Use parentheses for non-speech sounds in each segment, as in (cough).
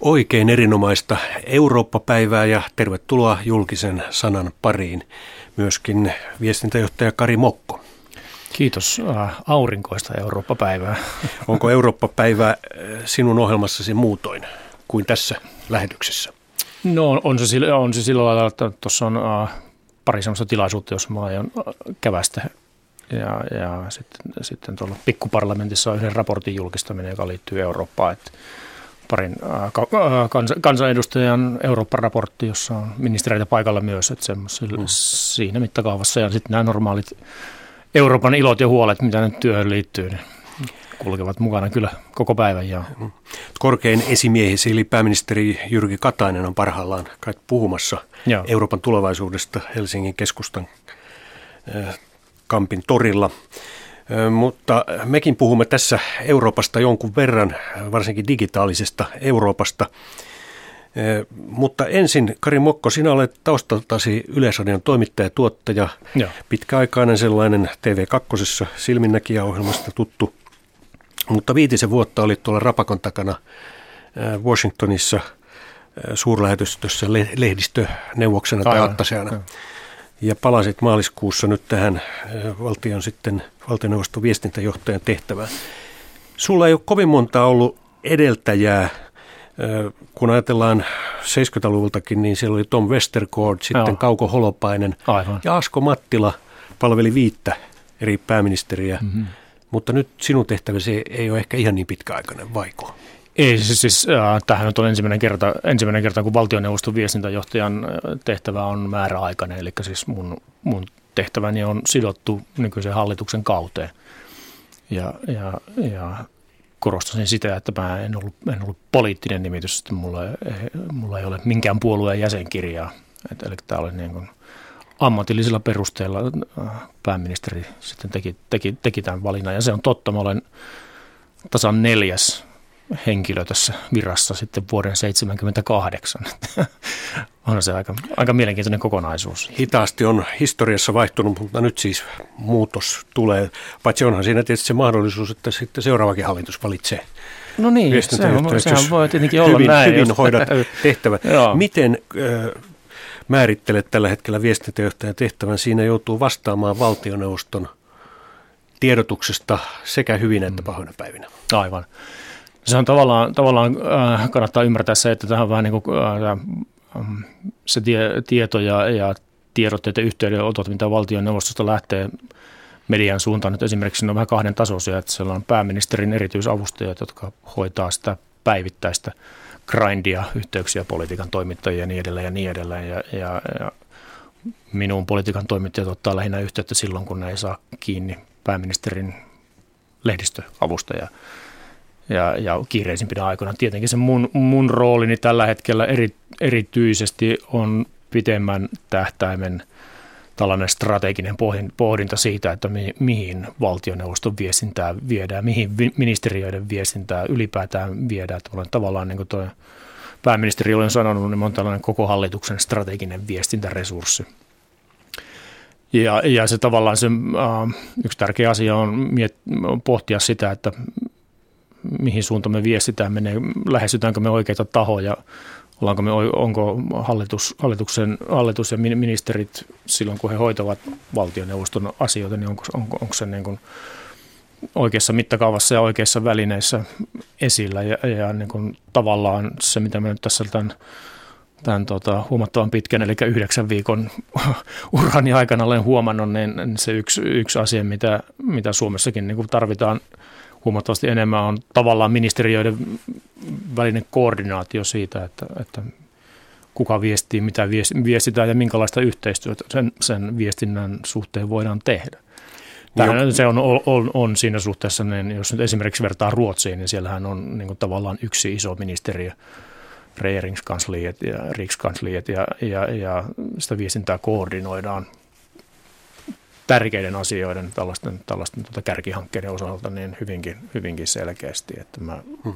Oikein erinomaista Eurooppa-päivää ja tervetuloa julkisen sanan pariin. Myöskin viestintäjohtaja Kari Mokko. Kiitos äh, aurinkoista Eurooppa-päivää. (laughs) Onko Eurooppa-päivä äh, sinun ohjelmassasi muutoin kuin tässä lähetyksessä? No on se, on se sillä lailla, että tuossa on äh, pari sellaista tilaisuutta, jos mä aion kävästä. Ja, ja sitten, sitten tuolla pikkuparlamentissa on yhden raportin julkistaminen, joka liittyy Eurooppaan. Että parin kans, kansanedustajan Eurooppa-raportti, jossa on ministereitä paikalla myös, että mm. siinä mittakaavassa. Ja sitten nämä normaalit Euroopan ilot ja huolet, mitä nyt työhön liittyy, niin kulkevat mukana kyllä koko päivän. Ja... Mm. Korkein esimiehisi eli pääministeri Jyrki Katainen on parhaillaan kai puhumassa Joo. Euroopan tulevaisuudesta Helsingin keskustan Kampin torilla. Mutta mekin puhumme tässä Euroopasta jonkun verran, varsinkin digitaalisesta Euroopasta. Mutta ensin, Kari Mokko, sinä olet taustaltasi Yleisradion toimittaja, tuottaja, Joo. pitkäaikainen sellainen TV2 silminnäkijäohjelmasta tuttu. Mutta viitisen vuotta olit tuolla Rapakon takana Washingtonissa suurlähetystössä lehdistöneuvoksena tai attasajana. Ja palasit maaliskuussa nyt tähän valtion sitten valtioneuvoston viestintäjohtajan tehtävään. Sulla ei ole kovin monta ollut edeltäjää. Kun ajatellaan 70-luvultakin, niin siellä oli Tom Westergaard, sitten Joo. Kauko Holopainen Aivan. ja Asko Mattila palveli viittä eri pääministeriä. Mm-hmm. Mutta nyt sinun tehtäväsi ei ole ehkä ihan niin pitkäaikainen, vaiko? Ei, siis, siis äh, tämähän on ensimmäinen kerta, ensimmäinen kerta, kun valtioneuvoston viestintäjohtajan tehtävä on määräaikainen, eli siis mun, mun tehtäväni on sidottu nykyisen hallituksen kauteen. Ja, ja, ja korostasin sitä, että mä en ollut, en ollut poliittinen nimitys, että mulla, ei, mulla ei ole minkään puolueen jäsenkirjaa. Et, eli tämä oli niin kuin ammatillisilla perusteilla äh, pääministeri sitten teki, teki, teki tämän valinnan. Ja se on totta, mä olen tasan neljäs henkilö tässä virassa sitten vuoden 1978. (laughs) on se aika, aika mielenkiintoinen kokonaisuus. Hitaasti on historiassa vaihtunut, mutta nyt siis muutos tulee. Paitsi onhan siinä tietysti se mahdollisuus, että sitten seuraavakin hallitus valitsee No niin, sehän, sehän voi tietenkin olla hyvin, näin. Hyvin hoidat (laughs) tehtävä. Miten äh, määrittelet tällä hetkellä viestintäjohtajan tehtävän? Siinä joutuu vastaamaan valtioneuvoston tiedotuksesta sekä hyvin että pahoina päivinä. Aivan. Se on tavallaan, tavallaan äh, kannattaa ymmärtää se, että tähän vähän niin kuin, äh, mm, se tie, tieto ja, ja tiedotteet ja yhteydenotot, mitä valtioneuvostosta lähtee median suuntaan. Nyt esimerkiksi ne on vähän kahden tasoisia, että siellä on pääministerin erityisavustajat, jotka hoitaa sitä päivittäistä grindia, yhteyksiä politiikan toimittajia ja niin edelleen ja niin edelleen. Ja, ja, ja minun politiikan toimittajat ottaa lähinnä yhteyttä silloin, kun ne ei saa kiinni pääministerin lehdistöavustajaa ja, ja kiireisimpinä aikoina. Tietenkin se mun, mun roolini tällä hetkellä eri, erityisesti on pitemmän tähtäimen tällainen strateginen pohdinta siitä, että mi, mihin valtioneuvoston viestintää viedään, mihin ministeriöiden viestintää ylipäätään viedään. Olen tavallaan niin kuin toi pääministeri olen sanonut, niin on tällainen koko hallituksen strateginen viestintäresurssi. Ja, ja se tavallaan se äh, yksi tärkeä asia on miet, pohtia sitä, että mihin suuntaan me viestitään, menee, lähestytäänkö me oikeita tahoja, ollaanko me, onko hallitus, hallituksen, hallitus ja ministerit silloin, kun he hoitavat valtioneuvoston asioita, niin onko, onko, onko se niin kuin oikeassa mittakaavassa ja oikeissa välineissä esillä. Ja, ja niin kuin tavallaan se, mitä me nyt tässä tämän, tämän tota, huomattavan pitkän, eli yhdeksän viikon (laughs) urani aikana olen huomannut, niin se yksi, yksi asia, mitä, mitä Suomessakin niin tarvitaan – huomattavasti enemmän on tavallaan ministeriöiden välinen koordinaatio siitä, että, että kuka viestii, mitä viestitään ja minkälaista yhteistyötä sen, sen viestinnän suhteen voidaan tehdä. Tähän, se on, on, on siinä suhteessa, niin jos nyt esimerkiksi vertaa Ruotsiin, niin siellähän on niin kuin tavallaan yksi iso ministeriö, regeringskansliet ja rikskansliet ja, ja, ja sitä viestintää koordinoidaan tärkeiden asioiden, tällaisten, tällaisten tuota kärkihankkeiden osalta niin hyvinkin, hyvinkin selkeästi. Että mä... hmm.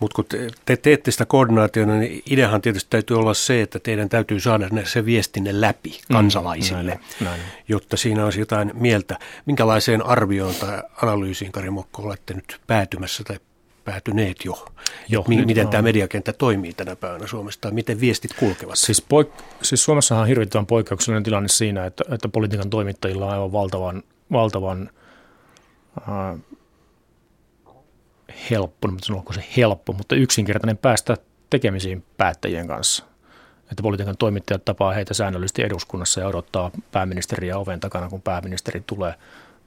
Mutta kun te, te teette sitä koordinaatiota, niin ideahan tietysti täytyy olla se, että teidän täytyy saada ne, se viestinne läpi hmm. kansalaisille, mm, näin, näin. jotta siinä olisi jotain mieltä. Minkälaiseen arvioon tai analyysiin, Kari Mokko, olette nyt päätymässä tai päätyneet jo Jo, mi- miten on. tämä mediakenttä toimii tänä päivänä Suomessa tai miten viestit kulkevat? Siis, poik- siis Suomessahan on hirvittävän poikkeuksellinen tilanne siinä, että, että politiikan toimittajilla on aivan valtavan, valtavan äh, helppo, mutta onko se helppo, mutta yksinkertainen päästä tekemisiin päättäjien kanssa. Että politiikan toimittajat tapaa heitä säännöllisesti eduskunnassa ja odottaa pääministeriä oven takana, kun pääministeri tulee.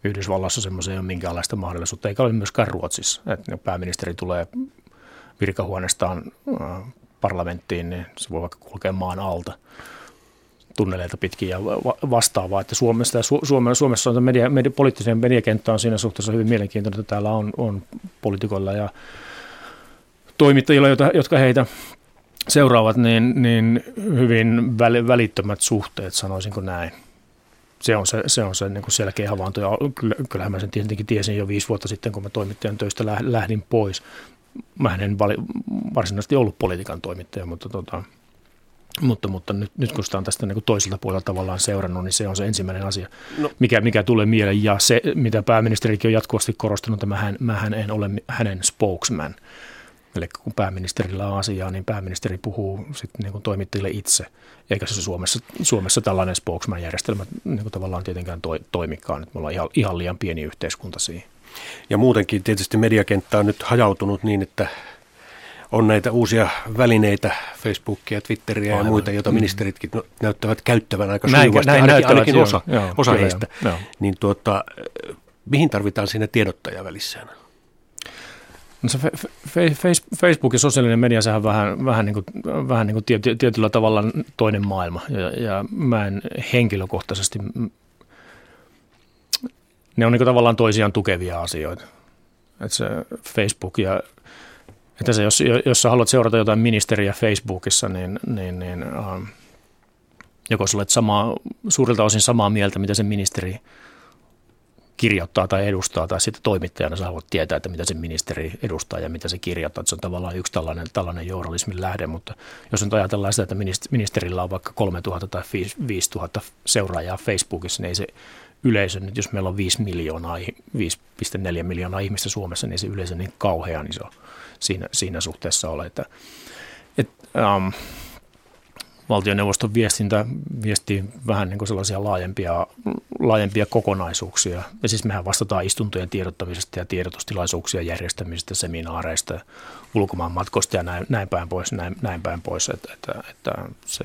Yhdysvallassa semmoisen ei ole minkäänlaista mahdollisuutta, eikä ole myöskään Ruotsissa. Että pääministeri tulee virkahuoneestaan äh, parlamenttiin, niin se voi vaikka kulkea maan alta tunneleita pitkin ja vastaavaa. Että Suomessa, Suomessa, Suomessa on media, media, poliittisen mediakenttä on siinä suhteessa hyvin mielenkiintoinen, että täällä on, on poliitikoilla ja toimittajilla, jotka heitä seuraavat, niin, niin hyvin välittömät suhteet, sanoisinko näin. Se on se, se, on se niin kuin selkeä havainto, ja kyllähän mä sen tietenkin tiesin jo viisi vuotta sitten, kun mä toimittajan töistä lähdin pois. Mä en vali, varsinaisesti ollut politiikan toimittaja, mutta, tota, mutta, mutta nyt, nyt kun sitä on tästä niin kuin toiselta puolelta tavallaan seurannut, niin se on se ensimmäinen asia, no. mikä, mikä tulee mieleen. Ja se, mitä pääministerikin on jatkuvasti korostanut, että mä, mä en ole hänen spokesman – Eli kun pääministerillä on asiaa, niin pääministeri puhuu sitten niin kuin toimittajille itse, eikä se Suomessa, Suomessa tällainen spokesman-järjestelmä niin kuin tavallaan tietenkään toi, toimikaan. Että me ollaan ihan, ihan liian pieni yhteiskunta siihen. Ja muutenkin tietysti mediakenttä on nyt hajautunut niin, että on näitä uusia välineitä, Facebookia, Twitteriä Aivan. ja muita, joita mm. ministeritkin no, näyttävät käyttävän aika sujuvasti, näin ainakin, ainakin osa, joo, osa joo, heistä. Joo. Niin tuota, mihin tarvitaan siinä tiedottaja välissään? No se Facebook ja sosiaalinen media, sehän vähän, vähän, niin kuin, vähän niin kuin tiety, tietyllä tavalla toinen maailma. Ja, ja mä en henkilökohtaisesti, ne on niin tavallaan toisiaan tukevia asioita. Että se Facebook ja että se, jos, jos sä haluat seurata jotain ministeriä Facebookissa, niin, niin, niin uh, joko sä olet samaa, suurilta osin samaa mieltä, mitä se ministeri kirjoittaa tai edustaa, tai sitten toimittajana sä haluat tietää, että mitä se ministeri edustaa ja mitä se kirjoittaa. Että se on tavallaan yksi tällainen, tällainen journalismin lähde, mutta jos nyt ajatellaan sitä, että ministerillä on vaikka 3000 tai 5000 seuraajaa Facebookissa, niin ei se yleisö nyt, jos meillä on 5 miljoonaa, 5,4 miljoonaa ihmistä Suomessa, niin se yleisö niin kauhean iso siinä, siinä suhteessa ole. Että, et, um, valtioneuvoston viestintä viestii vähän niin kuin sellaisia laajempia, laajempia kokonaisuuksia. Ja siis mehän vastataan istuntojen tiedottamisesta ja tiedotustilaisuuksien järjestämisestä, seminaareista, ulkomaanmatkoista ja näin, näin päin pois. Näin, näin päin pois että, että, että se,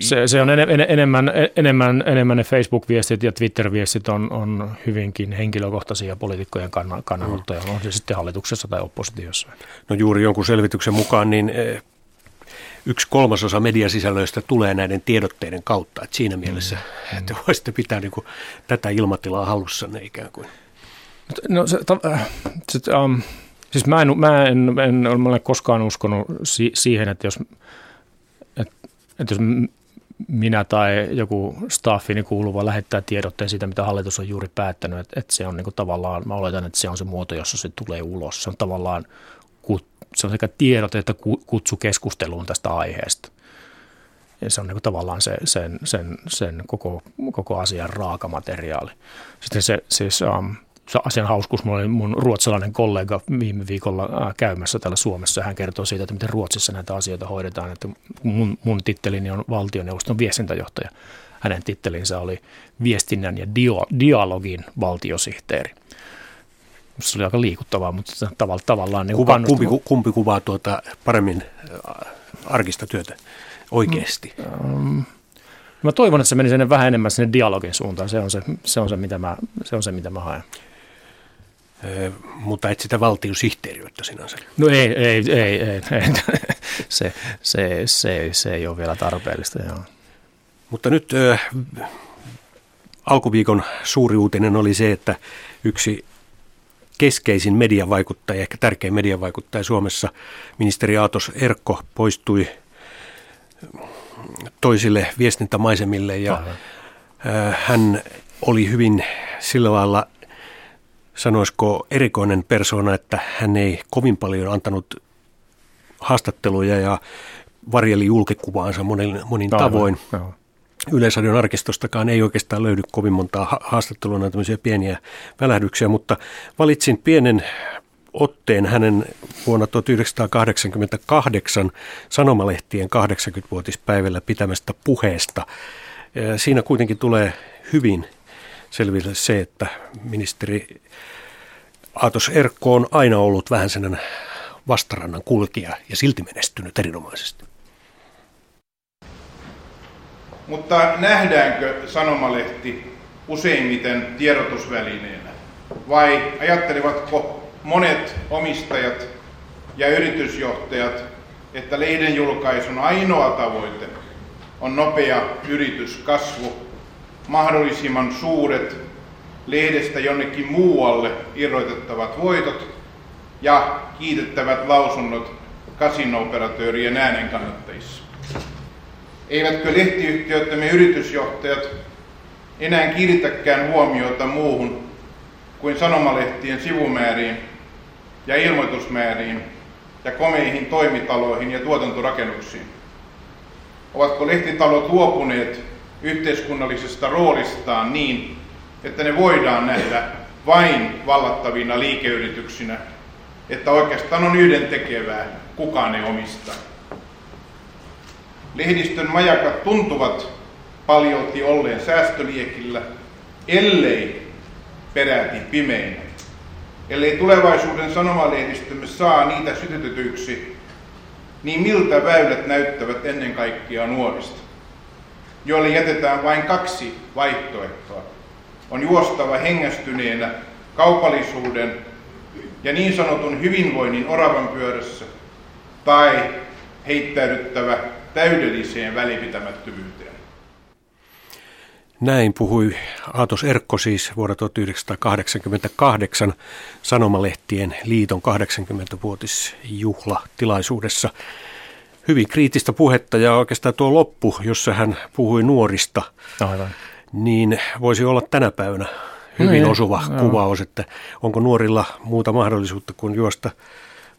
se, se on enemmän, enemmän, enemmän ne Facebook-viestit ja Twitter-viestit on, on hyvinkin henkilökohtaisia poliitikkojen kannanottoja, mm. on se sitten hallituksessa tai oppositiossa. No juuri jonkun selvityksen mukaan niin eh, yksi kolmasosa mediasisällöistä tulee näiden tiedotteiden kautta. Että siinä mielessä, mm. että voisitte pitää niin kuin tätä ilmatilaa hallussanne ikään kuin. No se, ta, se, um, siis mä en, mä en, en, en ole koskaan uskonut si, siihen, että jos, et, että jos minä tai joku staffini kuuluva lähettää tiedotteen siitä, mitä hallitus on juuri päättänyt, että, että se on niin kuin tavallaan, mä oletan, että se on se muoto, jossa se tulee ulos. Se on tavallaan se on sekä tiedot että kutsu keskusteluun tästä aiheesta. Ja se on niin tavallaan se, sen, sen, sen koko, koko asian raakamateriaali. Sitten se, siis, um, se asian hauskuus, mulla oli mun ruotsalainen kollega viime viikolla äh, käymässä täällä Suomessa. Hän kertoo siitä, että miten Ruotsissa näitä asioita hoidetaan. Että mun, mun tittelini on valtioneuvoston viestintäjohtaja. Hänen tittelinsä oli viestinnän ja dio, dialogin valtiosihteeri. Se oli aika liikuttavaa, mutta tavalla, tavallaan niin Kuva, kumpi, kumpi kuvaa tuota paremmin äh, arkista työtä oikeasti? Mm, mä toivon, että se meni sinne vähän enemmän sinne dialogin suuntaan. Se on se, se, on se, mitä, mä, se, on se mitä mä haen. Ö, mutta et sitä valtiosihteeriötä sinänsä. No ei, ei, ei, ei, ei. (laughs) se, se, se, se ei ole vielä tarpeellista. Joo. Mutta nyt ö, alkuviikon suuri uutinen oli se, että yksi keskeisin mediavaikuttaja, ehkä tärkein mediavaikuttaja Suomessa, ministeri Aatos Erkko, poistui toisille viestintämaisemille ja hän oli hyvin sillä lailla, sanoisiko erikoinen persona, että hän ei kovin paljon antanut haastatteluja ja varjeli julkikuvaansa monin, monin tavoin. Aivan, Yleisradion arkistostakaan ei oikeastaan löydy kovin montaa haastattelua, tämmöisiä pieniä välähdyksiä, mutta valitsin pienen otteen hänen vuonna 1988 sanomalehtien 80-vuotispäivällä pitämästä puheesta. Siinä kuitenkin tulee hyvin selville se, että ministeri Aatos Erkko on aina ollut vähän sen vastarannan kulkija ja silti menestynyt erinomaisesti. Mutta nähdäänkö sanomalehti useimmiten tiedotusvälineenä? Vai ajattelevatko monet omistajat ja yritysjohtajat, että lehden julkaisun ainoa tavoite on nopea yrityskasvu, mahdollisimman suuret lehdestä jonnekin muualle irroitettavat voitot ja kiitettävät lausunnot kasinooperatöörien äänenkannattajissa. Eivätkö lehtiyhtiöittämme yritysjohtajat enää kiinnitäkään huomiota muuhun kuin sanomalehtien sivumääriin ja ilmoitusmääriin ja komeihin toimitaloihin ja tuotantorakennuksiin? Ovatko lehtitalot luopuneet yhteiskunnallisesta roolistaan niin, että ne voidaan nähdä vain vallattavina liikeyrityksinä, että oikeastaan on yhden tekevää, kuka ne omistaa. Lehdistön majakat tuntuvat paljolti olleen säästöliekillä, ellei peräti pimeinä. Ellei tulevaisuuden sanomalehdistömme saa niitä sytytetyiksi, niin miltä väylät näyttävät ennen kaikkea nuorista, joille jätetään vain kaksi vaihtoehtoa. On juostava hengästyneenä kaupallisuuden ja niin sanotun hyvinvoinnin oravan pyörässä, tai heittäydyttävä täydelliseen välipitämättömyyteen. Näin puhui Aatos Erkko siis vuonna 1988 Sanomalehtien liiton 80-vuotisjuhlatilaisuudessa. Hyvin kriittistä puhetta ja oikeastaan tuo loppu, jossa hän puhui nuorista, Aivan. niin voisi olla tänä päivänä hyvin no, osuva joo. kuvaus, että onko nuorilla muuta mahdollisuutta kuin juosta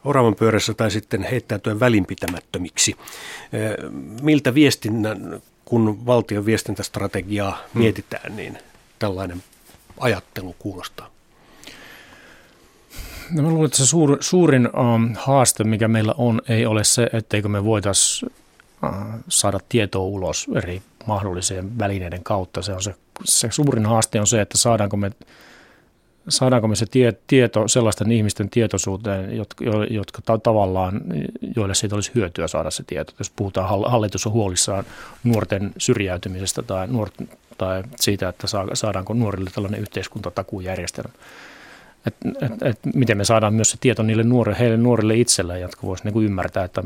oravan pyörässä tai sitten heittäytyä välinpitämättömiksi. Miltä viestinnän, kun valtion viestintästrategiaa hmm. mietitään, niin tällainen ajattelu kuulostaa? No mä luulen, että se suur, suurin um, haaste, mikä meillä on, ei ole se, etteikö me voitaisiin uh, saada tietoa ulos eri mahdollisien välineiden kautta. Se, on se, se suurin haaste on se, että saadaanko me saadaanko me se tie, tieto sellaisten ihmisten tietoisuuteen, jotka, jotka ta, tavallaan, joille siitä olisi hyötyä saada se tieto. Jos puhutaan, hallitus on huolissaan nuorten syrjäytymisestä tai, nuort, tai siitä, että saadaanko nuorille tällainen yhteiskuntatakuujärjestelmä. Et, et, et miten me saadaan myös se tieto niille nuorille, heille nuorille itselleen, jotka voisivat niin ymmärtää, että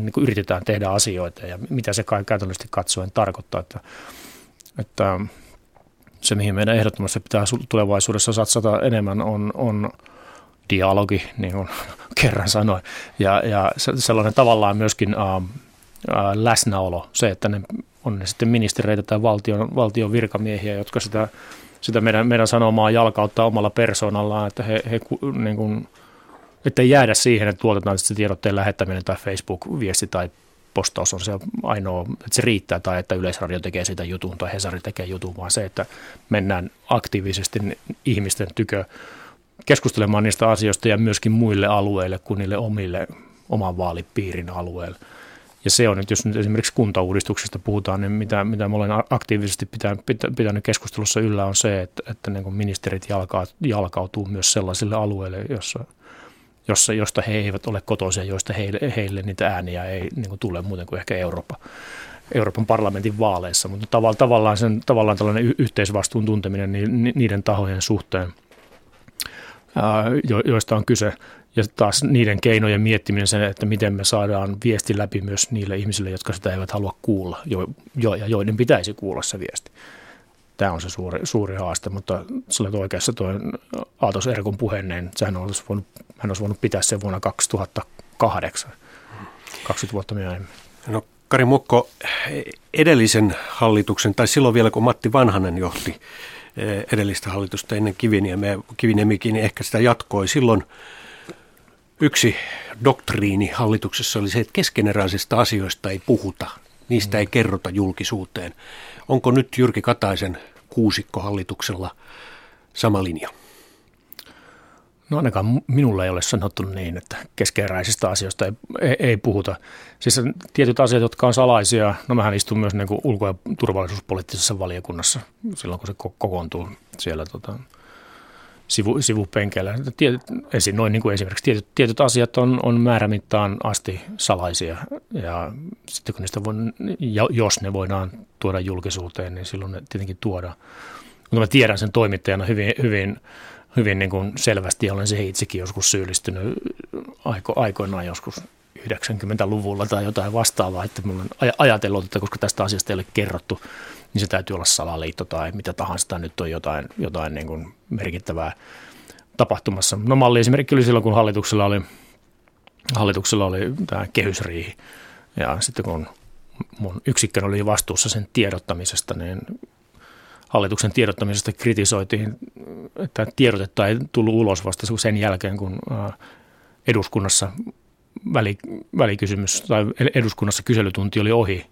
niin yritetään tehdä asioita ja mitä se käytännöllisesti katsoen tarkoittaa. Että, että se, mihin meidän ehdottomasti pitää tulevaisuudessa satsata enemmän, on, on dialogi, niin kuin (laughs) kerran sanoin, ja, ja sellainen tavallaan myöskin uh, läsnäolo, se, että ne on ne sitten ministereitä tai valtion, valtion virkamiehiä, jotka sitä, sitä meidän, meidän sanomaa jalkauttaa omalla persoonallaan, että he, he niin kuin, että ei jäädä siihen, että tuotetaan se tiedotteen lähettäminen tai Facebook-viesti tai postaus on se ainoa, että se riittää tai että Yleisradio tekee sitä jutun tai Hesari tekee jutun, vaan se, että mennään aktiivisesti ihmisten tykö keskustelemaan niistä asioista ja myöskin muille alueille kuin niille omille oman vaalipiirin alueelle. Ja se on, että jos nyt esimerkiksi kuntauudistuksesta puhutaan, niin mitä, mitä mä olen aktiivisesti pitänyt, pitänyt keskustelussa yllä on se, että, että niin ministerit jalkautuu myös sellaisille alueille, jossa jossa, josta he eivät ole kotoisia, joista heille, heille niitä ääniä ei niin kuin tule muuten kuin ehkä Eurooppa, Euroopan parlamentin vaaleissa. Mutta tavallaan, sen, tavallaan tällainen yhteisvastuun tunteminen niiden tahojen suhteen, joista on kyse, ja taas niiden keinojen miettiminen sen, että miten me saadaan viesti läpi myös niille ihmisille, jotka sitä eivät halua kuulla, jo, jo, ja joiden pitäisi kuulla se viesti. Tämä on se suuri, suuri haaste, mutta sä olet oikeassa tuo Aatos Erkon puheen, niin sehän olisi voinut, hän olisi voinut pitää sen vuonna 2008, 20 vuotta myöhemmin. No Kari Mukko, edellisen hallituksen, tai silloin vielä kun Matti Vanhanen johti eh, edellistä hallitusta ennen Kiviniemiä, Kiviniemikin ehkä sitä jatkoi. Silloin yksi doktriini hallituksessa oli se, että keskeneräisistä asioista ei puhuta, niistä ei kerrota julkisuuteen. Onko nyt Jyrki Kataisen kuusikko hallituksella sama linja? No ainakaan minulle ei ole sanottu niin, että keskeeräisistä asioista ei, ei, ei puhuta. Siis tietyt asiat, jotka on salaisia, no mähän istun myös niin ulko- ja turvallisuuspoliittisessa valiokunnassa silloin, kun se kokoontuu siellä tota, sivu, sivupenkeillä. Tietyt, esiin, noin niin kuin esimerkiksi tietyt, tietyt asiat on, on määrämittaan asti salaisia ja sitten kun niistä voi, jos ne voidaan tuoda julkisuuteen, niin silloin ne tietenkin tuodaan. Mutta mä tiedän sen toimittajana hyvin, hyvin, hyvin niin kuin selvästi ja olen siihen itsekin joskus syyllistynyt aiko, aikoinaan joskus 90-luvulla tai jotain vastaavaa, että minulla on ajatellut, että koska tästä asiasta ei ole kerrottu, niin se täytyy olla salaliitto tai mitä tahansa, tai nyt on jotain, jotain niin kuin merkittävää tapahtumassa. No malli esimerkki oli silloin, kun hallituksella oli, hallituksella oli tämä kehysriihi, ja sitten kun mun yksikkö oli vastuussa sen tiedottamisesta, niin hallituksen tiedottamisesta kritisoitiin, että tiedotetta ei tullut ulos vasta sen jälkeen, kun eduskunnassa välikysymys tai eduskunnassa kyselytunti oli ohi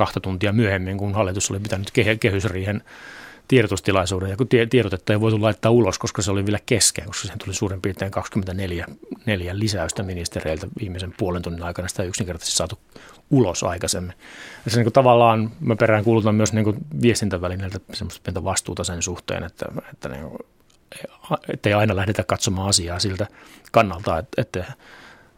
kahta tuntia myöhemmin, kun hallitus oli pitänyt kehysriihen tiedotustilaisuuden. Ja kun tiedotetta ei voitu laittaa ulos, koska se oli vielä kesken, koska siihen tuli suurin piirtein 24 neljä lisäystä ministereiltä viimeisen puolen tunnin aikana. Sitä ei yksinkertaisesti saatu ulos aikaisemmin. Ja se niin kuin tavallaan, mä perään kuulutan myös niin kuin viestintävälineiltä semmoista pientä vastuuta sen suhteen, että, että, niin kuin, ei aina lähdetä katsomaan asiaa siltä kannalta, että, että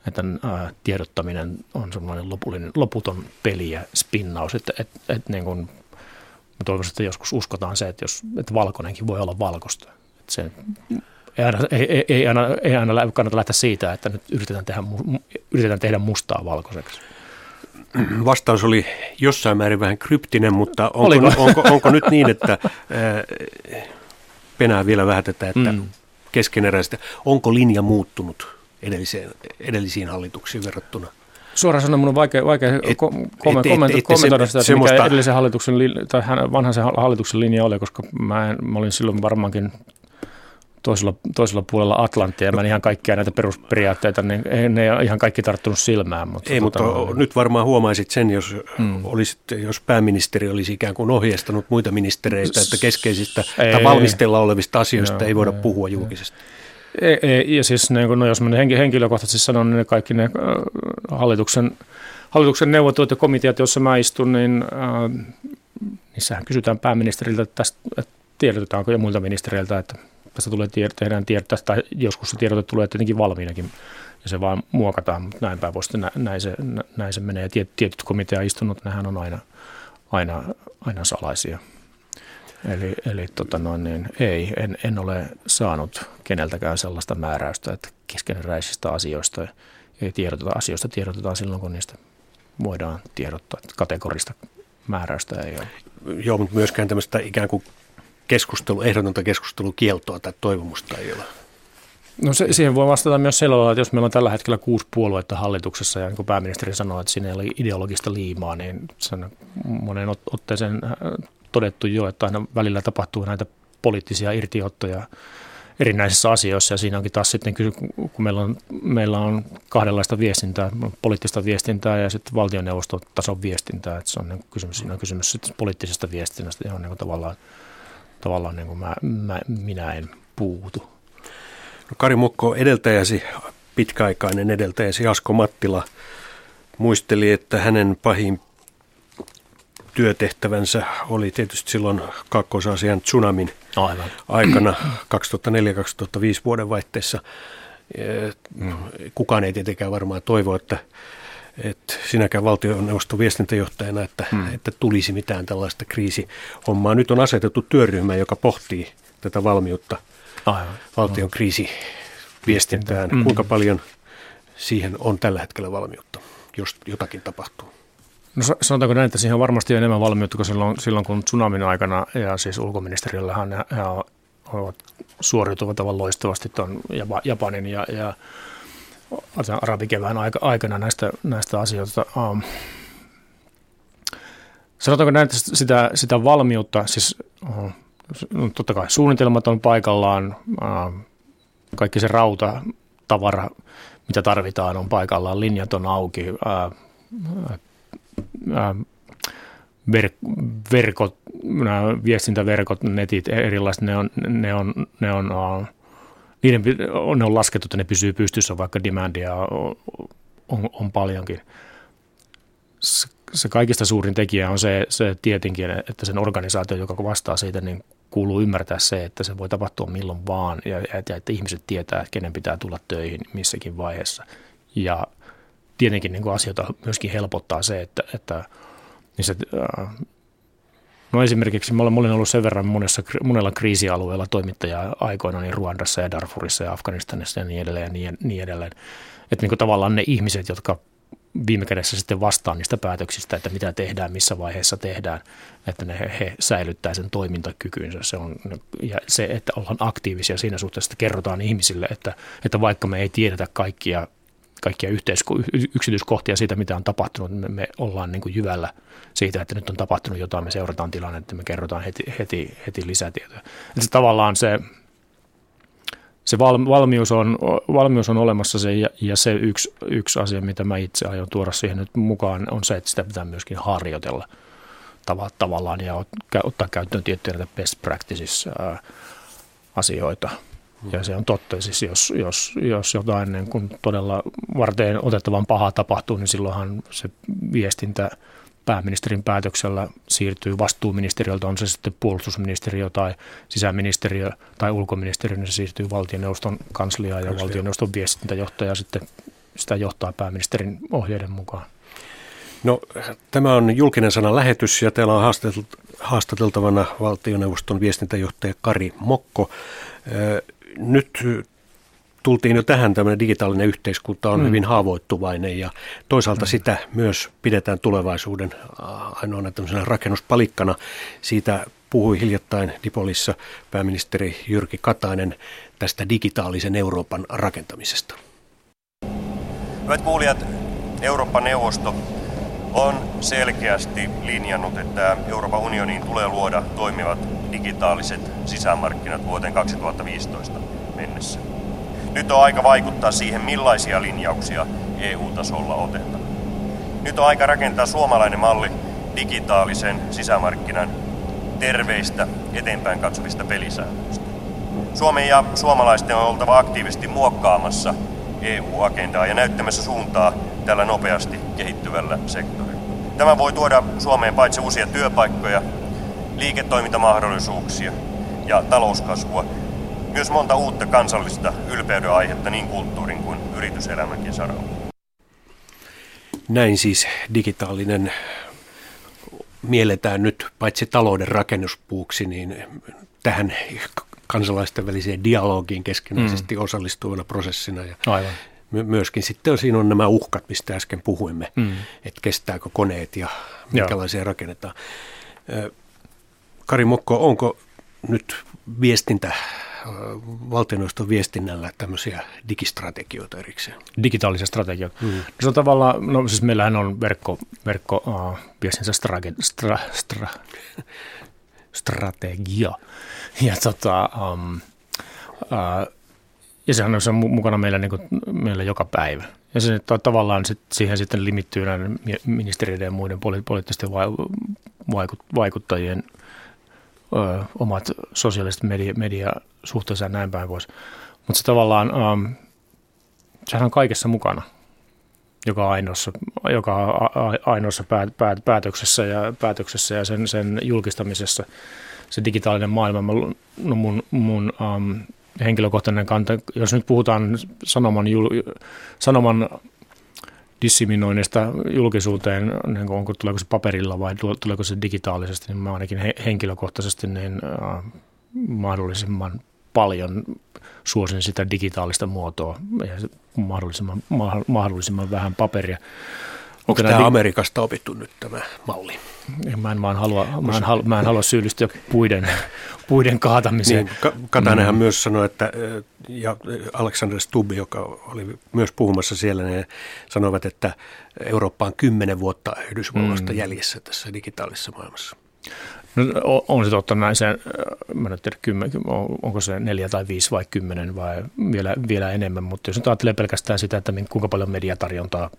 että ää, tiedottaminen on semmoinen lopullinen, loputon peli ja spinnaus, että, että, että niin kuin, mä toivoisin, että joskus uskotaan se, että, jos, että valkoinenkin voi olla valkoista. Että se, ei aina, ei, ei, aina, ei aina kannata lähteä siitä, että nyt yritetään tehdä, yritetään tehdä mustaa valkoiseksi. (clears throat) Vastaus oli jossain määrin vähän kryptinen, mutta onko, onko, onko nyt niin, että ää, penää vielä vähän tätä, että mm. keskeneräistä, onko linja muuttunut edelliseen, edellisiin hallituksiin verrattuna? Suoraan sanoen minun on vaikea, vaikea et, kom- et, kommentoida et, et, sitä, että semmoista... mikä edellisen hallituksen, tai vanhan hallituksen linja oli, koska mä, en, mä olin silloin varmaankin toisella, toisella puolella Atlanttia, ja mä en ihan kaikkia näitä perusperiaatteita, niin ei ne ihan kaikki tarttunut silmään. Mutta ei, tota, mutta no, nyt varmaan huomaisit sen, jos, mm. olisit, jos pääministeri olisi ikään kuin ohjeistanut muita ministereitä, että keskeisistä ei, tai valmistella olevista asioista ei voida ei, puhua julkisesti. Ei, ei, ja siis niin no jos mä henkilökohtaisesti sanon, niin kaikki ne äh, hallituksen, hallituksen neuvottelut ja komiteat, joissa mä istun, niin äh, niissähän kysytään pääministeriltä, että, tästä, että tiedotetaanko ja muilta ministereiltä, että tästä tulee tiedot, tehdään tiedot, tai joskus se tiedote tulee tietenkin valmiinakin ja se vaan muokataan, mutta näin päin nä, näin se, näin se menee. Ja tietyt komitea-istunnot, nehän on aina, aina, aina salaisia. Eli, eli tota noin, niin ei, en, en ole saanut keneltäkään sellaista määräystä, että keskeneräisistä asioista ei tiedoteta. Asioista tiedotetaan silloin, kun niistä voidaan tiedottaa. Kategorista määräystä ei ole. Joo, mutta myöskään tämmöistä ikään kuin keskustelu, ehdotonta keskustelukieltoa tai toivomusta ei ole. No se, siihen voi vastata myös sillä että jos meillä on tällä hetkellä kuusi puoluetta hallituksessa ja niin kuin pääministeri sanoi, että siinä ei ole ideologista liimaa, niin sen monen otteeseen äh, todettu jo, että aina välillä tapahtuu näitä poliittisia irtiottoja erinäisissä asioissa. Ja siinä onkin taas sitten, kun meillä on, meillä on kahdenlaista viestintää, poliittista viestintää ja sitten valtioneuvostotason viestintää, että se on niin kysymys, siinä on kysymys sitten poliittisesta viestinnästä, johon niin tavallaan, tavallaan niin kuin mä, mä, minä en puutu. No Kari Mukko, edeltäjäsi, pitkäaikainen edeltäjäsi Asko Mattila muisteli, että hänen pahin työtehtävänsä oli tietysti silloin Kaakkois-Aasian tsunamin Aivan. aikana (clears throat) 2004-2005 vuodenvaihteessa. Mm. Kukaan ei tietenkään varmaan toivo, että, että sinäkään valtioneuvoston viestintäjohtajana, että, mm. että tulisi mitään tällaista kriisihommaa. Nyt on asetettu työryhmä, joka pohtii tätä valmiutta Aivan. valtion kriisiviestintään. Mm. Kuinka paljon siihen on tällä hetkellä valmiutta, jos jotakin tapahtuu? No sanotaanko näin, että siihen on varmasti enemmän valmiutta kuin silloin, silloin kun tsunamin aikana, ja siis ulkoministeriöllähän ne ja ovat suoriutuvat aivan loistavasti tuon Japanin ja, ja arabikevään aikana näistä, näistä asioista. Um, sanotaanko näin, että sitä, sitä valmiutta, siis uh, totta kai suunnitelmat on paikallaan, uh, kaikki se rauta, tavara, mitä tarvitaan, on paikallaan, linjat on auki, uh, ver, verkot, nämä viestintäverkot, netit erilaiset, ne on, ne on, ne on, niiden, on, on laskettu, että ne pysyy pystyssä, vaikka demandia on, on, on paljonkin. Se, se kaikista suurin tekijä on se, se tietenkin, että sen organisaatio, joka vastaa siitä, niin kuuluu ymmärtää se, että se voi tapahtua milloin vaan ja, ja että ihmiset tietää, kenen pitää tulla töihin missäkin vaiheessa. Ja tietenkin niin kuin asioita myöskin helpottaa se, että, että niin se, No esimerkiksi mä olen ollut sen verran monessa, monella kriisialueella toimittaja aikoina niin Ruandassa ja Darfurissa ja Afganistanissa ja niin edelleen ja niin, niin edelleen. Että niin tavallaan ne ihmiset, jotka viime kädessä sitten vastaan niistä päätöksistä, että mitä tehdään, missä vaiheessa tehdään, että ne, he säilyttää sen toimintakykynsä. Se on, ja se, että ollaan aktiivisia siinä suhteessa, että kerrotaan ihmisille, että, että vaikka me ei tiedetä kaikkia, kaikkia yksityiskohtia siitä, mitä on tapahtunut, me, me ollaan niin kuin jyvällä siitä, että nyt on tapahtunut jotain, me seurataan tilannetta, me kerrotaan heti, heti, heti lisätietoja. Että tavallaan se, se valmius on, valmius on olemassa se, ja, ja se yksi, yksi asia, mitä mä itse aion tuoda siihen nyt mukaan, on se, että sitä pitää myöskin harjoitella tavallaan ja ottaa käyttöön tiettyjä best practices asioita. Ja se on totta, siis jos, jos, jos jotain niin kun todella varten otettavan pahaa tapahtuu, niin silloinhan se viestintä – pääministerin päätöksellä siirtyy vastuuministeriöltä, on se sitten puolustusministeriö tai sisäministeriö tai ulkoministeriö, niin se siirtyy valtioneuvoston kansliaan ja valtioneuvoston viestintäjohtaja sitten sitä johtaa pääministerin ohjeiden mukaan. No, tämä on julkinen sana lähetys ja täällä on haastateltavana valtioneuvoston viestintäjohtaja Kari Mokko. Nyt tultiin jo tähän, tämmöinen digitaalinen yhteiskunta on mm. hyvin haavoittuvainen ja toisaalta mm. sitä myös pidetään tulevaisuuden ainoana tämmöisenä rakennuspalikkana. Siitä puhui hiljattain Dipolissa pääministeri Jyrki Katainen tästä digitaalisen Euroopan rakentamisesta. Hyvät kuulijat, Euroopan neuvosto on selkeästi linjannut, että Euroopan unioniin tulee luoda toimivat digitaaliset sisämarkkinat vuoteen 2015 mennessä. Nyt on aika vaikuttaa siihen, millaisia linjauksia EU-tasolla otetaan. Nyt on aika rakentaa suomalainen malli digitaalisen sisämarkkinan terveistä, eteenpäin katsovista pelisäännöistä. Suomen ja suomalaisten on oltava aktiivisesti muokkaamassa EU-agendaa ja näyttämässä suuntaa tällä nopeasti kehittyvällä sektorilla. Tämä voi tuoda Suomeen paitsi uusia työpaikkoja, liiketoimintamahdollisuuksia ja talouskasvua, myös monta uutta kansallista ylpeyden aihetta niin kulttuurin kuin yrityselämänkin saralla. Näin siis digitaalinen mielletään nyt paitsi talouden rakennuspuuksi, niin tähän kansalaisten väliseen dialogiin keskinäisesti mm. osallistuvana prosessina. Ja Aivan. Myöskin sitten siinä on nämä uhkat, mistä äsken puhuimme, mm. että kestääkö koneet ja minkälaisia Joo. rakennetaan. Kari Mokko, onko nyt viestintä valtioneuvoston viestinnällä tämmöisiä digistrategioita erikseen? Digitaalisia strategioita. Mm. No se on tavallaan, no siis meillähän on verkko, verkko uh, strage, stra, stra, strategia. Ja, tota, um, uh, ja sehän on se mukana meillä, niin kuin, meillä joka päivä. Ja se tavallaan sit, siihen sitten limittyy näiden ministeriöiden ja muiden poliittisten vaikuttajien ö, omat sosiaaliset media, mediasuhteensa ja näin päin pois. Mutta se tavallaan, ö, sehän on kaikessa mukana, joka ainoassa, joka ainoassa päät, päät, päätöksessä ja, päätöksessä ja sen, sen julkistamisessa. Se digitaalinen maailma, no mun, mun um, henkilökohtainen kanta, jos nyt puhutaan sanoman, jul, sanoman disseminoinnista julkisuuteen, niin onko, tuleeko se paperilla vai tuleeko se digitaalisesti, niin mä ainakin henkilökohtaisesti niin, äh, mahdollisimman paljon suosin sitä digitaalista muotoa ja mahdollisimman, mahdollisimman vähän paperia. Onko tämä Amerikasta opittu nyt tämä malli? Mä en vaan halua, mä en halua, mä en halua syyllistyä puiden, (laughs) puiden kaatamiseen. Niin, Katanenhan mm. myös sanoi, että ja Alexander Stubb, joka oli myös puhumassa siellä, ne sanoivat, että Eurooppa on kymmenen vuotta Yhdysvalloista mm. jäljessä tässä digitaalisessa maailmassa. No, on se totta näin, se, mä en tiedä, kymmen, onko se neljä tai viisi vai kymmenen vai vielä, vielä enemmän, mutta jos nyt ajattelee pelkästään sitä, että kuinka paljon mediatarjontaa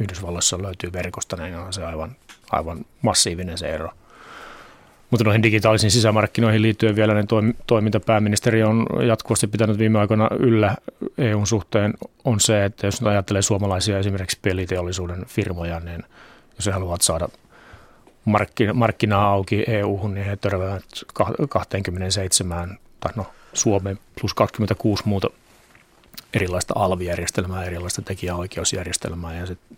Yhdysvalloissa löytyy verkosta, niin on se aivan, aivan massiivinen se ero. Mutta noihin digitaalisiin sisämarkkinoihin liittyen vielä niin toiminta pääministeri on jatkuvasti pitänyt viime aikoina yllä EUn suhteen on se, että jos nyt ajattelee suomalaisia esimerkiksi peliteollisuuden firmoja, niin jos he haluavat saada markkina, markkinaa auki EU-hun, niin he törmäävät 27 tai no Suomen plus 26 muuta erilaista alvijärjestelmää, erilaista tekijäoikeusjärjestelmää ja sitten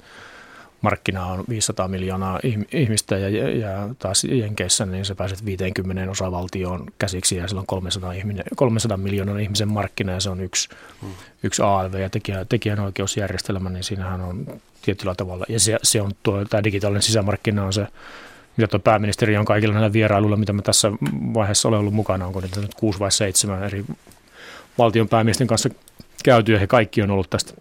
markkina on 500 miljoonaa ihmistä ja, ja taas Jenkeissä niin se pääset 50 osavaltioon käsiksi ja sillä on 300, ihminen, 300 miljoonan ihmisen markkina ja se on yksi, hmm. yksi ALV ja tekijä, tekijänoikeusjärjestelmä, niin siinähän on tietyllä tavalla ja se, se on tuo, tämä digitaalinen sisämarkkina on se mitä tuo pääministeri on kaikilla näillä vierailuilla, mitä mä tässä vaiheessa olen ollut mukana, onko niitä nyt kuusi vai seitsemän eri valtion päämiesten kanssa käyty ja he kaikki on ollut tästä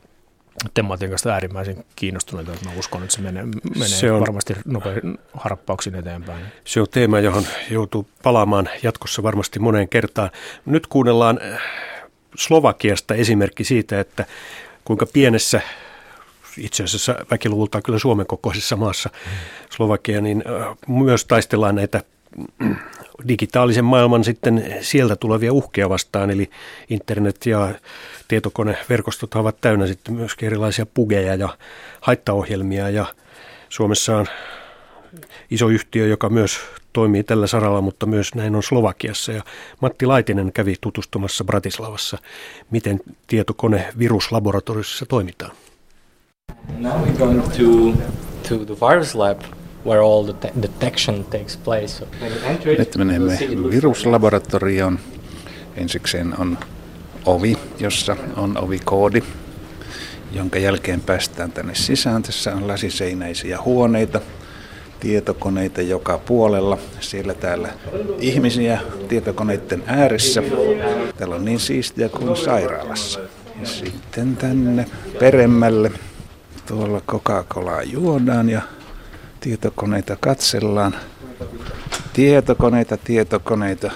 tematiikasta äärimmäisen kiinnostuneita. Mä uskon, että se menee, menee se on, varmasti nopein harppauksin eteenpäin. Se on teema, johon joutuu palaamaan jatkossa varmasti moneen kertaan. Nyt kuunnellaan äh, Slovakiasta esimerkki siitä, että kuinka pienessä itse asiassa väkiluvultaan kyllä Suomen kokoisessa maassa Slovakia, niin äh, myös taistellaan näitä digitaalisen maailman sitten sieltä tulevia uhkia vastaan, eli internet ja tietokoneverkostot ovat täynnä sitten myöskin erilaisia pugeja ja haittaohjelmia ja Suomessa on iso yhtiö, joka myös toimii tällä saralla, mutta myös näin on Slovakiassa. Ja Matti Laitinen kävi tutustumassa Bratislavassa, miten tietokoneviruslaboratoriossa toimitaan. Now we're going to, to the virus lab where all the te- detection takes place. Nyt menemme viruslaboratorioon. Ensikseen on ovi, jossa on ovikoodi, jonka jälkeen päästään tänne sisään. Tässä on lasiseinäisiä huoneita, tietokoneita joka puolella. Siellä täällä ihmisiä tietokoneiden ääressä. Täällä on niin siistiä kuin sairaalassa. Ja sitten tänne peremmälle. Tuolla Coca-Colaa juodaan ja tietokoneita katsellaan. Tietokoneita, tietokoneita.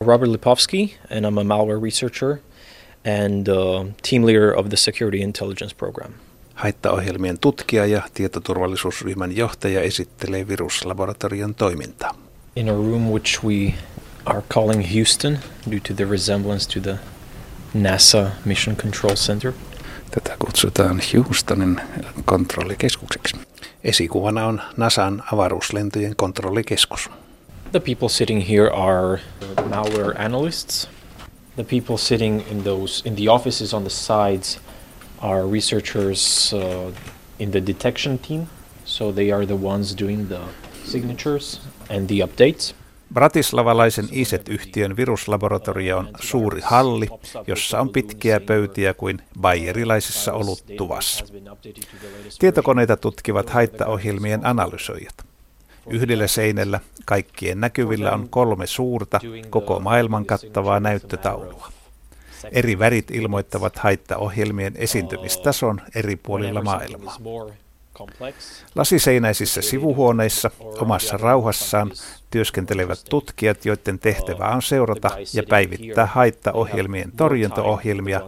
Robert Lipovsky, and I'm a malware researcher and uh, team leader of the Security Intelligence Program. Haittaohjelmien tutkija ja tietoturvallisuusryhmän johtaja esittelee viruslaboratorion toimintaa. In a room which we are calling Houston due to the resemblance to the NASA Mission Control Center. Tätä kutsutaan Houstonin kontrollikeskukseksi. Esikuvana on NASAn avaruuslentojen kontrollikeskus. The people sitting here are malware analysts. The people sitting in those in the offices on the sides are researchers uh, in the detection team. So they are the ones doing the signatures and the updates. Bratislavalaisen ISET-yhtiön viruslaboratorio on suuri halli, jossa on pitkiä pöytiä kuin bayerilaisessa oluttuvassa. Tietokoneita tutkivat haittaohjelmien analysoijat. Yhdellä seinällä kaikkien näkyvillä on kolme suurta, koko maailman kattavaa näyttötaulua. Eri värit ilmoittavat haittaohjelmien esiintymistason eri puolilla maailmaa. Lasiseinäisissä sivuhuoneissa omassa rauhassaan työskentelevät tutkijat, joiden tehtävä on seurata ja päivittää haittaohjelmien torjuntaohjelmia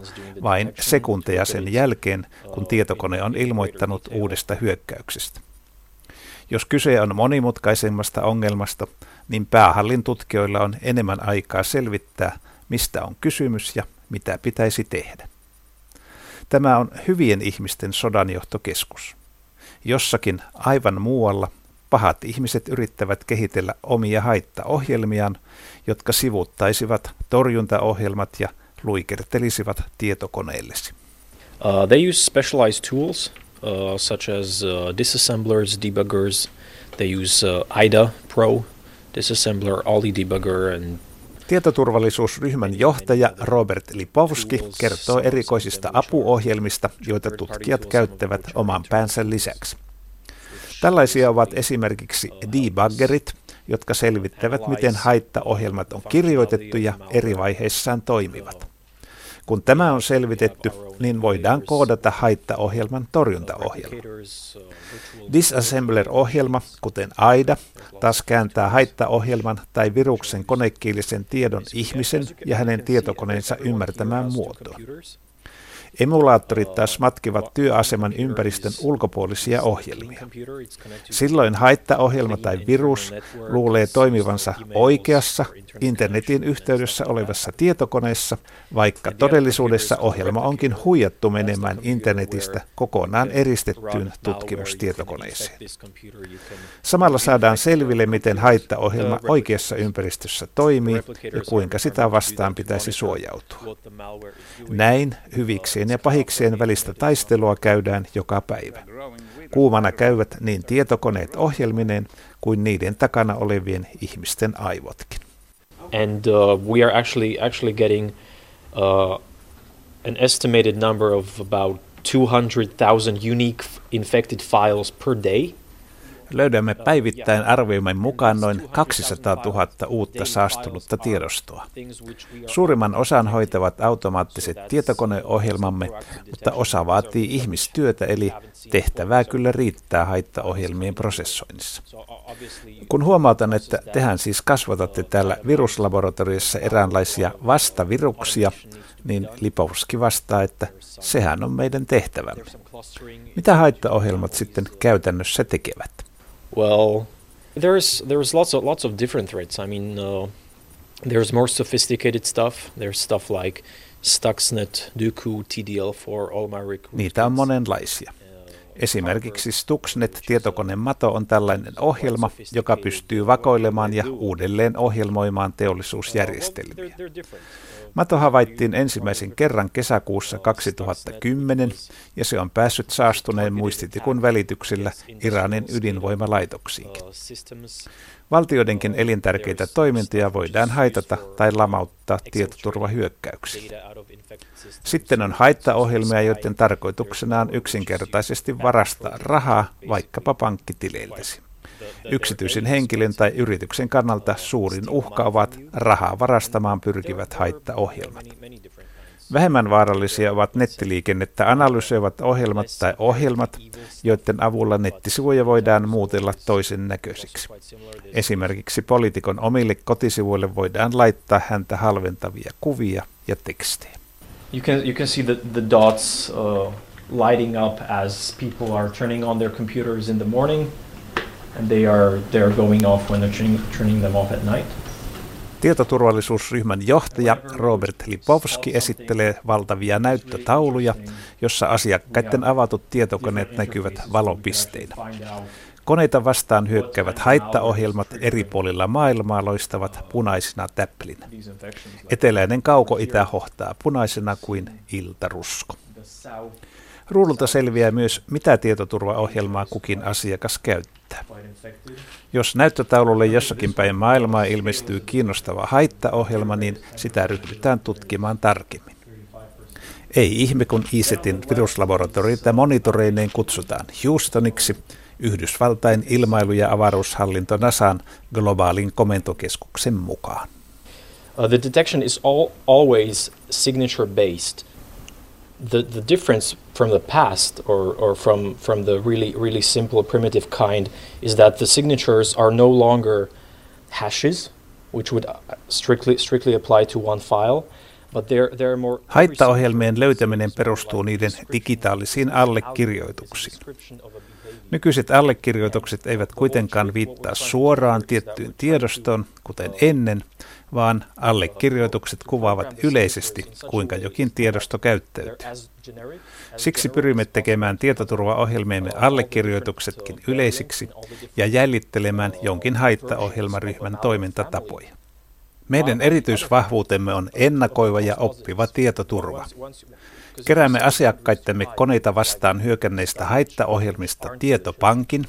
vain sekunteja sen jälkeen, kun tietokone on ilmoittanut uudesta hyökkäyksestä. Jos kyse on monimutkaisemmasta ongelmasta, niin päähallin tutkijoilla on enemmän aikaa selvittää, mistä on kysymys ja mitä pitäisi tehdä. Tämä on hyvien ihmisten sodanjohtokeskus. Jossakin aivan muualla pahat ihmiset yrittävät kehitellä omia haittaohjelmiaan, jotka sivuttaisivat torjuntaohjelmat ja luikertelisivat tietokoneillesi. Uh, they use specialized tools uh, such as uh, disassemblers, debuggers. They use uh, IDA Pro disassembler, Oli debugger and Tietoturvallisuusryhmän johtaja Robert Lipovski kertoo erikoisista apuohjelmista, joita tutkijat käyttävät oman päänsä lisäksi. Tällaisia ovat esimerkiksi debuggerit, jotka selvittävät, miten haittaohjelmat on kirjoitettu ja eri vaiheissaan toimivat. Kun tämä on selvitetty, niin voidaan koodata haittaohjelman torjuntaohjelma. Disassembler-ohjelma, kuten AIDA, taas kääntää haittaohjelman tai viruksen konekielisen tiedon ihmisen ja hänen tietokoneensa ymmärtämään muotoon. Emulaattorit taas matkivat työaseman ympäristön ulkopuolisia ohjelmia. Silloin haittaohjelma tai virus luulee toimivansa oikeassa internetin yhteydessä olevassa tietokoneessa, vaikka todellisuudessa ohjelma onkin huijattu menemään internetistä kokonaan eristettyyn tutkimustietokoneeseen. Samalla saadaan selville, miten haittaohjelma oikeassa ympäristössä toimii ja kuinka sitä vastaan pitäisi suojautua. Näin hyvikseen ja pahikseen välistä taistelua käydään joka päivä. Kuumana käyvät niin tietokoneet ohjelmineen kuin niiden takana olevien ihmisten aivotkin. And uh, we are actually actually getting uh, an estimated number of about 200,000 unique infected files per day löydämme päivittäin arvioimme mukaan noin 200 000 uutta saastunutta tiedostoa. Suurimman osan hoitavat automaattiset tietokoneohjelmamme, mutta osa vaatii ihmistyötä, eli tehtävää kyllä riittää haittaohjelmien prosessoinnissa. Kun huomautan, että tehän siis kasvatatte täällä viruslaboratoriossa eräänlaisia vastaviruksia, niin Lipovski vastaa, että sehän on meidän tehtävämme. Mitä haittaohjelmat sitten käytännössä tekevät? Well, there's there's lots of lots of different threats. I mean, uh, there's more sophisticated stuff. There's stuff like Stuxnet, Duku, TDL4, Olmaric. Niitä on monenlaisia. Esimerkiksi Stuxnet tietokonemato on tällainen ohjelma, joka pystyy vakoilemaan ja uudelleen ohjelmoimaan teollisuusjärjestelmiä. Mato havaittiin ensimmäisen kerran kesäkuussa 2010 ja se on päässyt saastuneen muistitikun välityksillä Iranin ydinvoimalaitoksiinkin. Valtioidenkin elintärkeitä toimintoja voidaan haitata tai lamauttaa tietoturvahyökkäyksiä. Sitten on haittaohjelmia, joiden tarkoituksena on yksinkertaisesti varastaa rahaa vaikkapa pankkitileiltäsi. Yksityisen henkilön tai yrityksen kannalta suurin uhka ovat rahaa varastamaan pyrkivät haittaohjelmat. Vähemmän vaarallisia ovat nettiliikennettä analysoivat ohjelmat tai ohjelmat, joiden avulla nettisivuja voidaan muutella toisen näköisiksi. Esimerkiksi poliitikon omille kotisivuille voidaan laittaa häntä halventavia kuvia ja tekstejä. You can, you can see the, the dots uh, lighting up as people are turning on their computers in the morning and they are, they are going off when they're turning, turning them off at night. Tietoturvallisuusryhmän johtaja Robert Lipovski esittelee valtavia näyttötauluja, jossa asiakkaiden avatut tietokoneet näkyvät valopisteinä. Koneita vastaan hyökkäävät haittaohjelmat eri puolilla maailmaa loistavat punaisina täplinä. Eteläinen kauko-itä hohtaa punaisena kuin iltarusko. Ruudulta selviää myös, mitä tietoturvaohjelmaa kukin asiakas käyttää. Jos näyttötaululle jossakin päin maailmaa ilmestyy kiinnostava haittaohjelma, niin sitä ryhdytään tutkimaan tarkemmin. Ei ihme, kun ISETin viruslaboratorioita monitoreineen kutsutaan Houstoniksi, Yhdysvaltain ilmailu- ja avaruushallinto NASAn globaalin komentokeskuksen mukaan. Uh, the detection is all, always signature based. The, the difference from the past or, or from, from the really, really simple primitive kind is that the signatures are no longer hashes, which would uh, strictly, strictly apply to one file. Haittaohjelmien löytäminen perustuu niiden digitaalisiin allekirjoituksiin. Nykyiset allekirjoitukset eivät kuitenkaan viittaa suoraan tiettyyn tiedostoon, kuten ennen, vaan allekirjoitukset kuvaavat yleisesti, kuinka jokin tiedosto käyttäytyy. Siksi pyrimme tekemään tietoturvaohjelmiemme allekirjoituksetkin yleisiksi ja jäljittelemään jonkin haittaohjelmaryhmän toimintatapoja. Meidän erityisvahvuutemme on ennakoiva ja oppiva tietoturva. Keräämme asiakkaittemme koneita vastaan hyökänneistä haittaohjelmista tietopankin,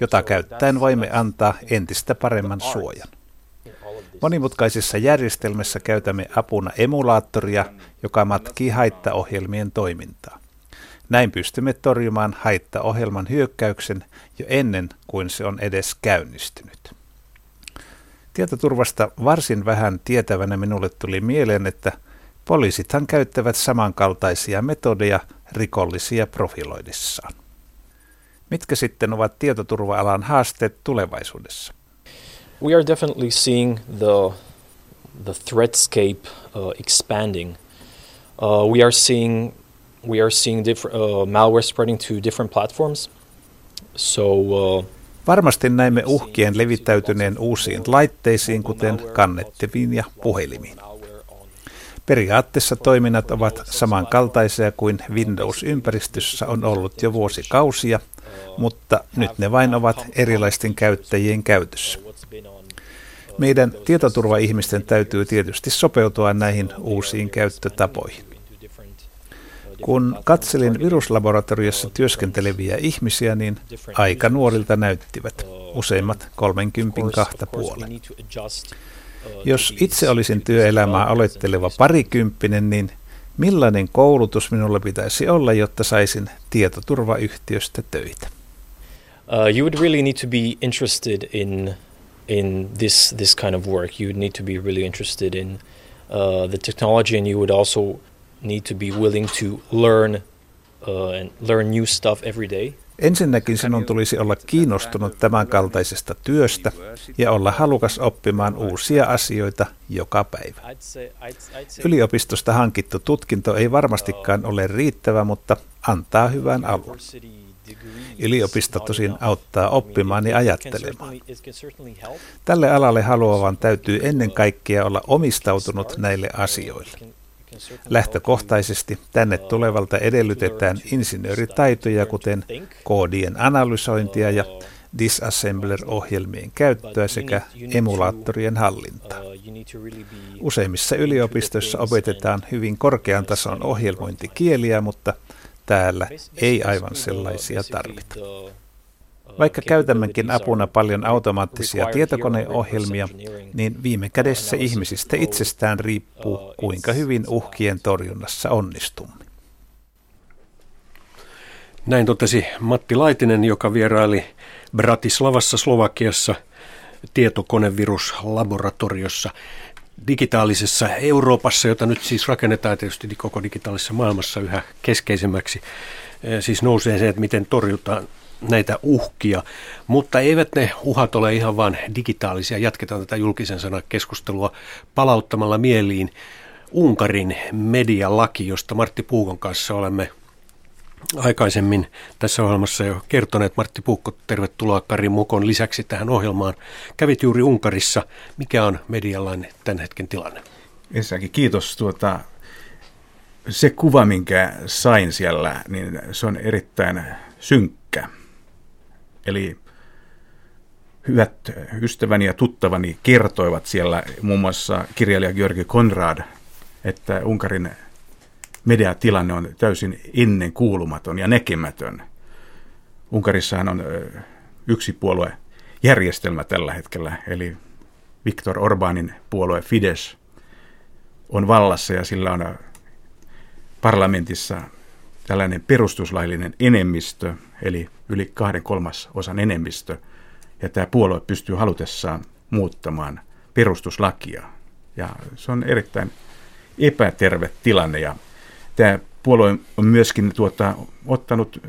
jota käyttäen voimme antaa entistä paremman suojan. Monimutkaisissa järjestelmissä käytämme apuna emulaattoria, joka matkii haittaohjelmien toimintaa. Näin pystymme torjumaan haittaohjelman hyökkäyksen jo ennen kuin se on edes käynnistynyt. Tietoturvasta varsin vähän tietävänä minulle tuli mieleen, että poliisithan käyttävät samankaltaisia metodeja rikollisia profiloidissaan. Mitkä sitten ovat tietoturva-alan haasteet tulevaisuudessa? We are definitely seeing the the threatscape uh, expanding. Uh, we are seeing we are seeing different uh, malware spreading to different platforms. So uh, Varmasti näimme uhkien levittäytyneen uusiin laitteisiin, kuten kannettaviin ja puhelimiin. Periaatteessa toiminnat ovat samankaltaisia kuin Windows-ympäristössä on ollut jo vuosikausia, mutta nyt ne vain ovat erilaisten käyttäjien käytössä. Meidän tietoturvaihmisten täytyy tietysti sopeutua näihin uusiin käyttötapoihin. Kun katselin viruslaboratoriossa työskenteleviä ihmisiä, niin aika nuorilta näyttivät, useimmat 32 puolen. Jos itse olisin työelämää aloitteleva parikymppinen, niin millainen koulutus minulla pitäisi olla, jotta saisin tietoturvayhtiöstä töitä? Uh, you would really need to be interested in in this this kind of work. You would need to be really interested in uh, the technology, and you would also need to be willing to learn uh, and learn new stuff every day. Ensinnäkin sinun tulisi olla kiinnostunut tämän kaltaisesta työstä ja olla halukas oppimaan uusia asioita joka päivä. Yliopistosta hankittu tutkinto ei varmastikaan ole riittävä, mutta antaa hyvän alun. Yliopisto tosin auttaa oppimaan ja ajattelemaan. Tälle alalle haluavan täytyy ennen kaikkea olla omistautunut näille asioille. Lähtökohtaisesti tänne tulevalta edellytetään insinööritaitoja, kuten koodien analysointia ja disassembler-ohjelmien käyttöä sekä emulaattorien hallintaa. Useimmissa yliopistoissa opetetaan hyvin korkean tason ohjelmointikieliä, mutta täällä ei aivan sellaisia tarvita. Vaikka käytämmekin apuna paljon automaattisia tietokoneohjelmia, niin viime kädessä ihmisistä itsestään riippuu, kuinka hyvin uhkien torjunnassa onnistumme. Näin totesi Matti Laitinen, joka vieraili Bratislavassa Slovakiassa tietokoneviruslaboratoriossa digitaalisessa Euroopassa, jota nyt siis rakennetaan tietysti koko digitaalisessa maailmassa yhä keskeisemmäksi. Siis nousee se, että miten torjutaan näitä uhkia, mutta eivät ne uhat ole ihan vain digitaalisia. Jatketaan tätä julkisen sanan keskustelua palauttamalla mieliin Unkarin medialaki, josta Martti Puukon kanssa olemme aikaisemmin tässä ohjelmassa jo kertoneet. Martti Puukko, tervetuloa Kari Mukon lisäksi tähän ohjelmaan. Kävit juuri Unkarissa. Mikä on medialain tämän hetken tilanne? Ensinnäkin kiitos. Tuota, se kuva, minkä sain siellä, niin se on erittäin synkkä. Eli hyvät ystäväni ja tuttavani kertoivat siellä, muun muassa kirjailija Georgi Konrad, että Unkarin mediatilanne on täysin ennen kuulumaton ja näkemätön. Unkarissahan on yksi puolue järjestelmä tällä hetkellä, eli Viktor Orbanin puolue Fidesz on vallassa ja sillä on parlamentissa tällainen perustuslaillinen enemmistö, eli yli kahden kolmas osan enemmistö, ja tämä puolue pystyy halutessaan muuttamaan perustuslakia. Ja se on erittäin epäterve tilanne, ja tämä puolue on myöskin tuota, ottanut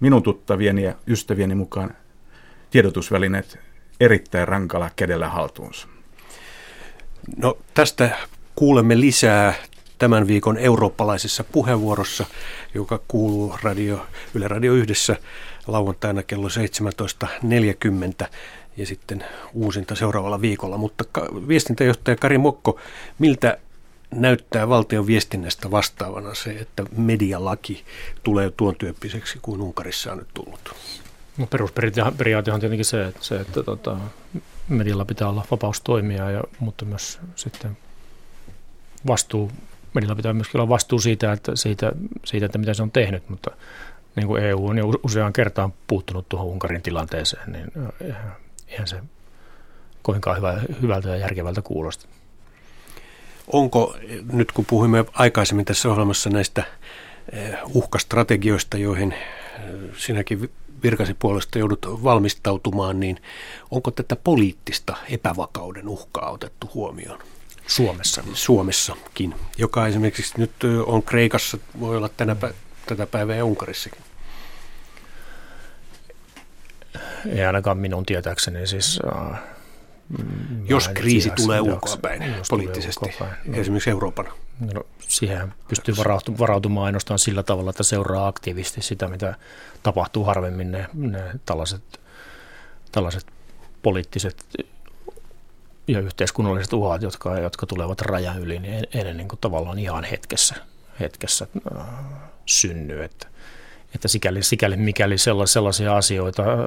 minun tuttavieni ja ystävieni mukaan tiedotusvälineet erittäin rankalla kädellä haltuunsa. No tästä kuulemme lisää tämän viikon eurooppalaisessa puheenvuorossa, joka kuuluu radio, Yle Radio yhdessä lauantaina kello 17.40 ja sitten uusinta seuraavalla viikolla. Mutta viestintäjohtaja Kari Mokko, miltä näyttää valtion viestinnästä vastaavana se, että medialaki tulee tuon tyyppiseksi kuin Unkarissa on nyt tullut? No perusperiaate on tietenkin se, että, se, että tota, medialla pitää olla vapaus toimia, ja, mutta myös sitten vastuu medialla pitää myöskin olla vastuu siitä, että, siitä, siitä, että mitä se on tehnyt, mutta niin kuin EU on jo useaan kertaan puuttunut tuohon Unkarin tilanteeseen, niin eihän se kovinkaan hyvä, hyvältä ja järkevältä kuulosta. Onko, nyt kun puhuimme aikaisemmin tässä ohjelmassa näistä uhkastrategioista, joihin sinäkin virkasi puolesta joudut valmistautumaan, niin onko tätä poliittista epävakauden uhkaa otettu huomioon? Suomessa. Suomessakin, joka esimerkiksi nyt on Kreikassa, voi olla tänä pä- tätä päivää ja Unkarissakin. Ei ainakaan minun tietääkseni. Siis, äh, jos kriisi tulee ulkoapäin poliittisesti, ulkoapäin. No. esimerkiksi Euroopan. No, siihen pystyy varautumaan ainoastaan sillä tavalla, että seuraa aktiivisesti sitä, mitä tapahtuu harvemmin ne, ne tällaiset, tällaiset poliittiset ja yhteiskunnalliset uhat, jotka, jotka tulevat rajan yli, niin ennen niin kuin tavallaan ihan hetkessä, hetkessä äh, synny. Että, että sikäli, sikäli mikäli sellaisia asioita äh,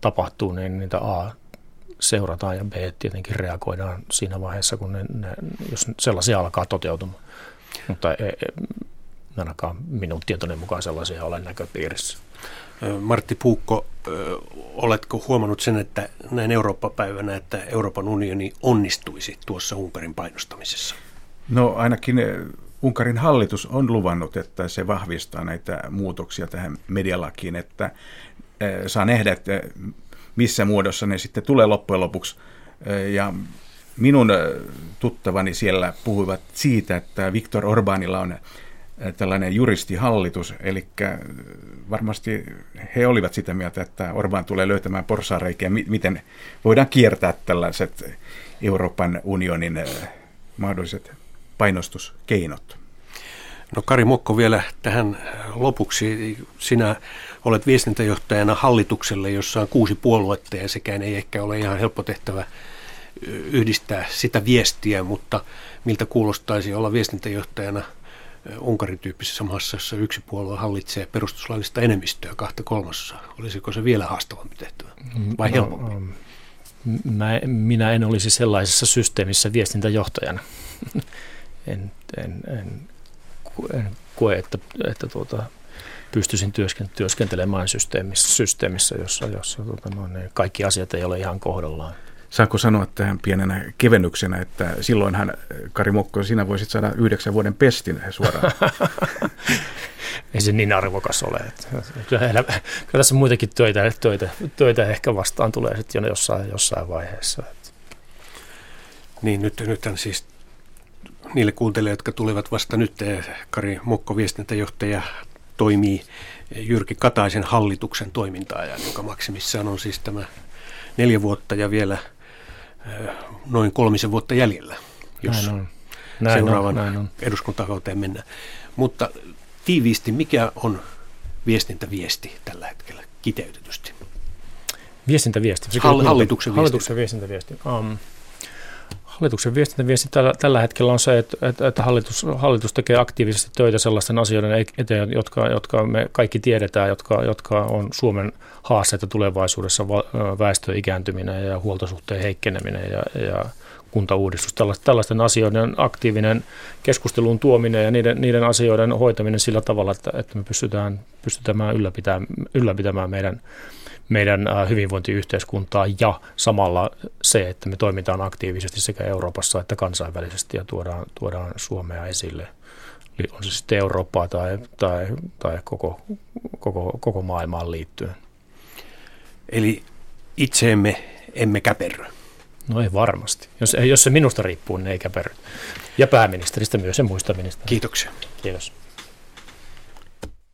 tapahtuu, niin niitä A seurataan ja B tietenkin reagoidaan siinä vaiheessa, kun ne, ne, jos sellaisia alkaa toteutumaan. Mutta ei, ei, ainakaan minun tietoinen mukaan sellaisia ole näköpiirissä. Martti Puukko, oletko huomannut sen, että näin Eurooppa-päivänä, että Euroopan unioni onnistuisi tuossa Unkarin painostamisessa? No ainakin Unkarin hallitus on luvannut, että se vahvistaa näitä muutoksia tähän medialakiin, että saa nähdä, että missä muodossa ne sitten tulee loppujen lopuksi. Ja minun tuttavani siellä puhuivat siitä, että Viktor Orbanilla on tällainen juristihallitus, eli varmasti he olivat sitä mieltä, että Orban tulee löytämään porsaareikiä, miten voidaan kiertää tällaiset Euroopan unionin mahdolliset painostuskeinot. No Kari Mokko vielä tähän lopuksi. Sinä olet viestintäjohtajana hallitukselle, jossa on kuusi puoluetta ja sekään ei ehkä ole ihan helppo tehtävä yhdistää sitä viestiä, mutta miltä kuulostaisi olla viestintäjohtajana Unkarin tyyppisessä maassa, jossa yksi puolue hallitsee perustuslaillista enemmistöä kahta kolmasosaa. Olisiko se vielä haastavampi tehtävä vai no, helpompi? No, mä, minä en olisi sellaisessa systeemissä viestintäjohtajana. (laughs) en, en, en koe, että, että tuota, pystyisin työskentelemään systeemissä, systeemissä jossa, jossa tuota, no, ne kaikki asiat ei ole ihan kohdallaan. Saanko sanoa tähän pienenä kevennyksenä, että silloinhan, Kari Mokko, sinä voisit saada yhdeksän vuoden pestin suoraan. (laughs) Ei se niin arvokas ole. Kyllä, kyllä tässä muitakin töitä, töitä, töitä ehkä vastaan tulee sitten jo jossain, jossain vaiheessa. Niin, nyt, nythän siis niille kuuntelijoille, jotka tulivat vasta nyt, eh, Kari Mokko, viestintäjohtaja, toimii Jyrki Kataisen hallituksen toiminta-ajan, joka maksimissaan on siis tämä neljä vuotta ja vielä noin kolmisen vuotta jäljellä, jos näin on. Näin seuraavan on, näin on. eduskuntakauteen mennään. Mutta tiiviisti, mikä on viestintäviesti tällä hetkellä kiteytetysti? Viestintäviesti? Hall- hallituksen viestintä. Hallituksen viestintäviesti. Um, Hallituksen viestintäviesti tällä, tällä hetkellä on se, että, että, hallitus, hallitus tekee aktiivisesti töitä sellaisten asioiden eteen, jotka, jotka me kaikki tiedetään, jotka, jotka on Suomen haasteita tulevaisuudessa, väestön ikääntyminen ja huoltosuhteen heikkeneminen ja, ja kuntauudistus. Tällaisten asioiden aktiivinen keskustelun tuominen ja niiden, niiden asioiden hoitaminen sillä tavalla, että, että me pystytään, pystytään ylläpitämään, ylläpitämään meidän meidän hyvinvointiyhteiskuntaa ja samalla se, että me toimitaan aktiivisesti sekä Euroopassa että kansainvälisesti ja tuodaan, tuodaan Suomea esille. On se sitten Eurooppaa tai, tai, tai koko, koko, koko maailmaan liittyen. Eli itseemme emme käperry. No ei varmasti. Jos, jos se minusta riippuu, niin ei käperry. Ja pääministeristä myös ja muista ministeristä. Kiitoksia. Kiitos.